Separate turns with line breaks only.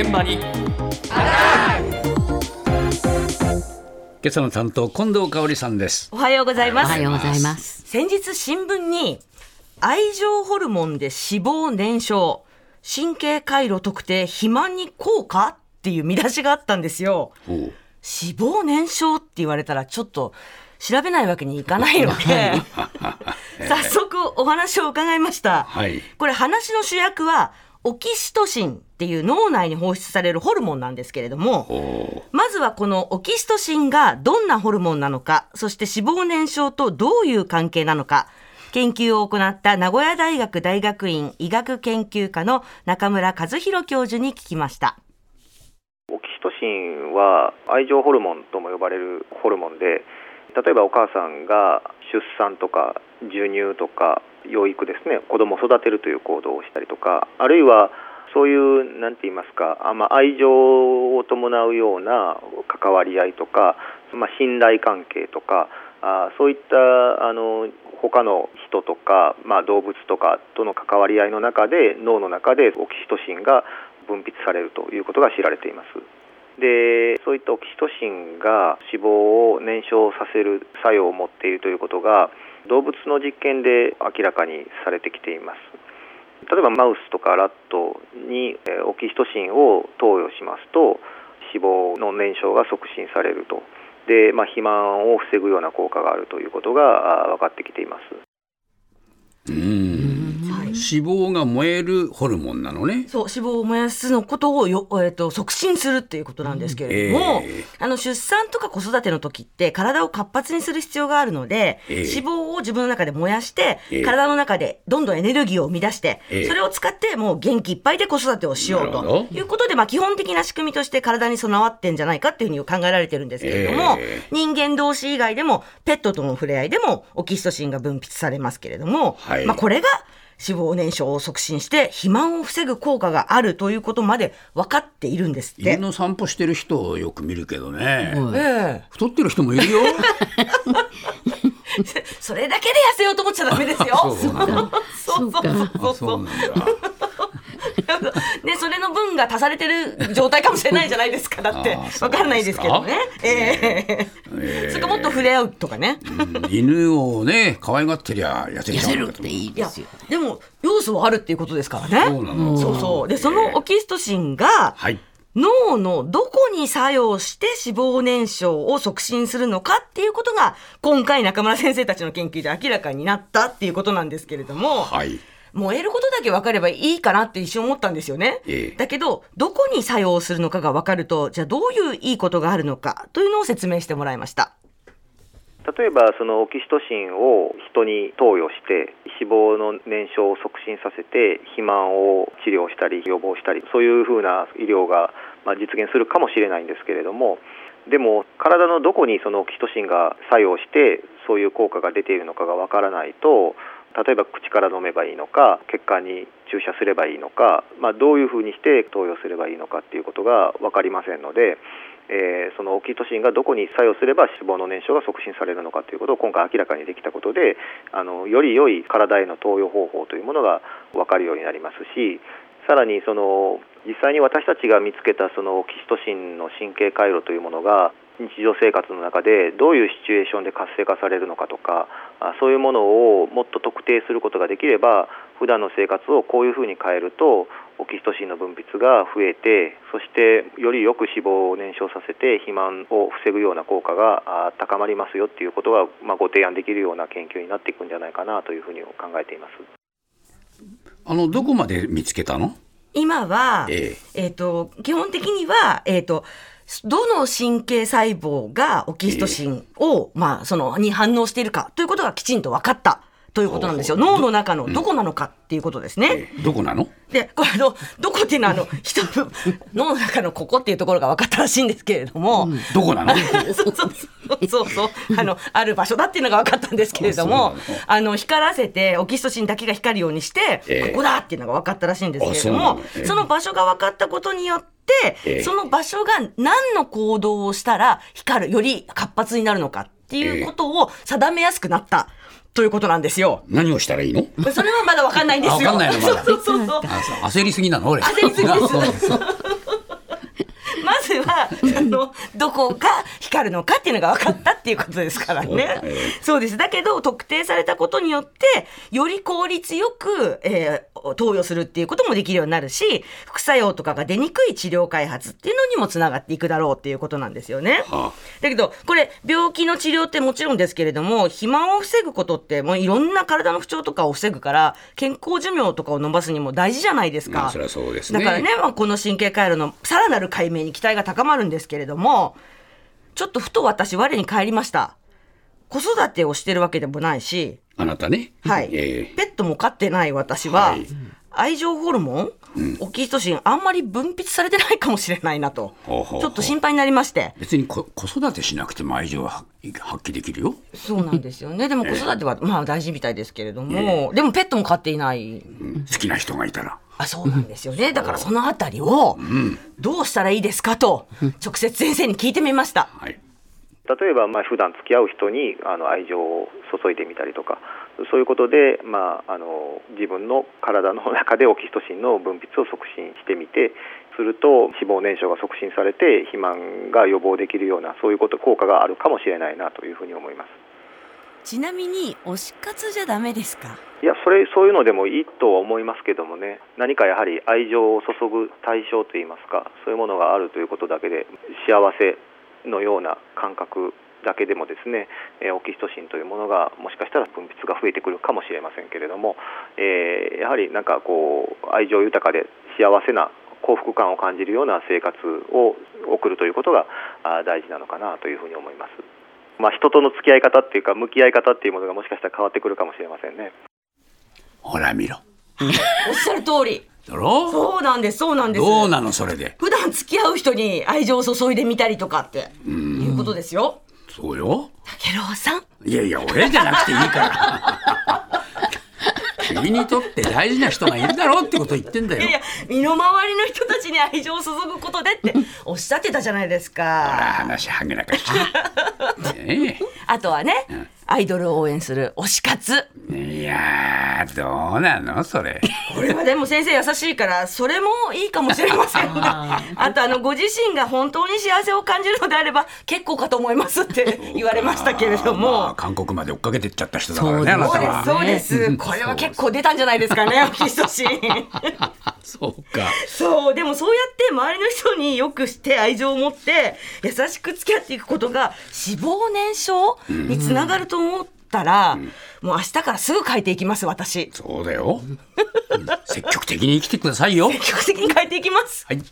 現場に
今朝の担当近藤香織さんです
おはようございます。
おはようございます。
先日新聞に愛情ホルモンで脂肪燃焼、神経回路特定肥満に効果っていう見出しがあったんですよ。脂肪燃焼って言われたらちょっと調べないわけにいかないので、早速お話を伺いました。
はい
これ話の主役はオキシトシンっていう脳内に放出されるホルモンなんですけれども、まずはこのオキシトシンがどんなホルモンなのか、そして脂肪燃焼とどういう関係なのか、研究を行った名古屋大学大学院医学研究科の中村和弘教授に聞きました。
オキシトシンは愛情ホルモンとも呼ばれるホルモンで例えばお母さんが出産とか授乳とか養育ですね子供を育てるという行動をしたりとかあるいはそういうなんて言いますかあ、まあ、愛情を伴うような関わり合いとか、まあ、信頼関係とかあそういったあの他の人とか、まあ、動物とかとの関わり合いの中で脳の中でオキシトシンが分泌されるということが知られています。でそういったオキシトシンが脂肪を燃焼させる作用を持っているということが動物の実験で明らかにされてきています。例えばマウスとかラットにオキシトシンを投与しますと脂肪の燃焼が促進されると。で、まあ、肥満を防ぐような効果があるということが分かってきています。
うん。脂肪が燃えるホルモンなのね。
そう、脂肪を燃やすのことをよ、えっと促進するっていうことなんですけれども、
うんええ。
あの出産とか子育ての時って体を活発にする必要があるので、
ええ。
脂肪を自分の中で燃やして、
ええ。
体の中でどんどんエネルギーを生み出して、
ええ。
それを使ってもう元気いっぱいで子育てをしようということで、まあ基本的な仕組みとして体に備わってんじゃないかっていうふうに考えられてるんですけれども、
ええ。
人間同士以外でもペットとの触れ合いでもオキシトシンが分泌されますけれども、
はい。
まあこれが脂肪燃焼を促進して肥満を防ぐ効果があるということまで分かっているんですって。
犬の散歩してる人をよく見るけどね、
ええ
太ってる人もいるよ。
それだけで痩せようと思っちゃダメですよ。
そう
そうそうそう
あ
そう
そうなんだ
ね、それの分が足されてる状態かもしれないじゃないですか。だって。分か。んないですけどね。ええ。
ええ。
それかもっと触れ合うとかね。
うん。犬をね可愛がってりゃ痩せ
痩
ちゃう
っていいですよ。
でも要素はあるっていうことですからね。
そうなの。
そうそう。でそのオキシトシンが
はい。
脳のどこに作用して脂肪燃焼を促進するのかっていうことが今回中村先生たちの研究で明らかになったっていうことなんですけれども、
はい
燃えることだけ分かればいいかなって一瞬思ったんですよね。
ええ
だけどどこに作用するのかが分かるとじゃあどういういいことがあるのかというのを説明してもらいました。
例えばそのオキシトシンを人に投与して脂肪の燃焼を促進させて肥満を治療したり予防したりそういうふうな医療がまあ実現するかもしれないんですけれどもでも体のどこにそのオキシトシンが作用してそういう効果が出ているのかがわからないと例えば口から飲めばいいのか血管に注射すればいいのか、まあ、どういうふうにして投与すればいいのかっていうことが分かりませんので、えーそのオキシトシンがどこに作用すれば脂肪の燃焼が促進されるのかということを今回明らかにできたことであのより良い体への投与方法というものが分かるようになりますしさらにその実際に私たちが見つけたそのオキシトシンの神経回路というものが日常生活の中でどういうシチュエーションで活性化されるのかとかそういうものをもっと特定することができれば普段の生活をこういうふうに変えるとオキシトシンの分泌が増えてそしてよりよく脂肪を燃焼させて肥満を防ぐような効果が高まりますよっていうことが、ま、ご提案できるような研究になっていくんじゃないかなというふうに考えています。
あのどこまで見つけたの？
今は、
え
え。っ、と、基本的には、えっ、と、どの神経細胞がオキシトシンを、まあ、その、に反応しているかということがきちんと分かったということなんですよ。脳の中のどこなのかっていうことですね。
えどこなの？
で、これあの、どこっていうのは、あの、人の脳の中のここっていうところが分かったらしいんですけれども、
どこなの？
そうそうそう。そうそう。あのある場所だっていうのが分かったんですけれども
あの。
光らせてオキシトシンだけが光るようにして、
ええ。
ここだっていうのが分かったらしいんですけれども
の。ええ。
その場所が分かったことによって、
ええ。
その場所が何の行動をしたら光るより活発になるのかっていうことを定めやすくなった。ということなんですよ。
何をしたらいいの？
それはまだ分かんないんですよ。
あ分かんないのまだ
そうそうそうそう。
あそう焦りすぎなの俺
焦りすぎです の、どこが光るのかっていうのが分かったっていうことですからね。そうです。だけど、特定されたことによって、より効率よく、えー投与するっていうこともできるようになるし、副作用とかが出にくい治療開発っていうのにもつながっていくだろうっていうことなんですよね。
は
だけど、これ、病気の治療ってもちろんですけれども、肥満を防ぐことって、もういろんな体の不調とかを防ぐから、健康寿命とかを伸ばすにも大事じゃないですか。
まあそれはそうですね
だからね、まあ、この神経回路のさらなる解明に期待が高まるんですけれども、ちょっとふと私、我に返りました。子育てをしてるわけでもないし、
あなたね。
はい、
え
ペットも飼ってない私は、
はい。
愛情ホルモン、オキシトシンあんまり分泌されてないかもしれないなと
ほうほう
ちょっと心配になりまして。
ー別にこ子育てしなくても愛情は発揮できるよ。
そうなんですよね。でも 子育てはまあ大事みたいですけれども、でもペットも飼っていない。
うん。好きな人がいたら。
あそうなんですよね。だからそのあたりをどうしたらいいですかと 直接先生に聞いてみました。
はい。
例えば、まあ普段付き合う人にあの愛情を注いでみたりとかそういうことで、まあ、あの自分の体の中でオキシトシンの分泌を促進してみてすると脂肪燃焼が促進されて肥満が予防できるようなそういうこと効果があるかもしれないなというふうに思います。
ちなみに推し活じゃダメですか？
いやそれそういうのでもいいとは思いますけどもね何かやはり愛情を注ぐ対象といいますかそういうものがあるということだけで幸せのような感覚だけでもですね、えオキシトシンというものがもしかしたら分泌が増えてくるかもしれませんけれども、えーやはりなんかこう愛情豊かで幸せな幸福感を感じるような生活を送るということが大事なのかなというふうに思います。まあ、人との付き合い方っていうか向き合い方っていうものがもしかしたら変わってくるかもしれませんね。
ほら見ろ。
おっしゃる通り
だろ？
そうなんですそうなんです
どうなのそれで？
普段付き合う人に愛情を注いでみたりとかっていうことですよ。
そうよ。
竹郎さん。
いやいや、俺じゃなくていいから。君にとって大事な人がいるだろうってこと言ってんだよ
いやい。や、身の回りの人たちに愛情を注ぐことでっておっしゃってたじゃないです
ほら、
か。
話はげなかして。ね
あとはね、アイドルを応援する推し活。
えいやー、どうなのそれ。
これはでも先生優しいから、それもいいかもしれません が、あとあの、ご自身が本当に幸せを感じるのであれば、結構かと思いますって言われましたけれど
まあ、
も。
韓国まで追っかけてっちゃった人だからね、あな
そうです、
たは。
そうです。これは結構出たんじゃないですかね、オキシトシン。
そうか。
そうでもそうやって周りの人によくして愛情を持って優しく付き合っていくことが脂肪燃焼につながると思ったら、もう明日からすぐ変えていきます私
そうだよ。うん積極的に生きてくださいよ。
積極的に変えていきます
はい。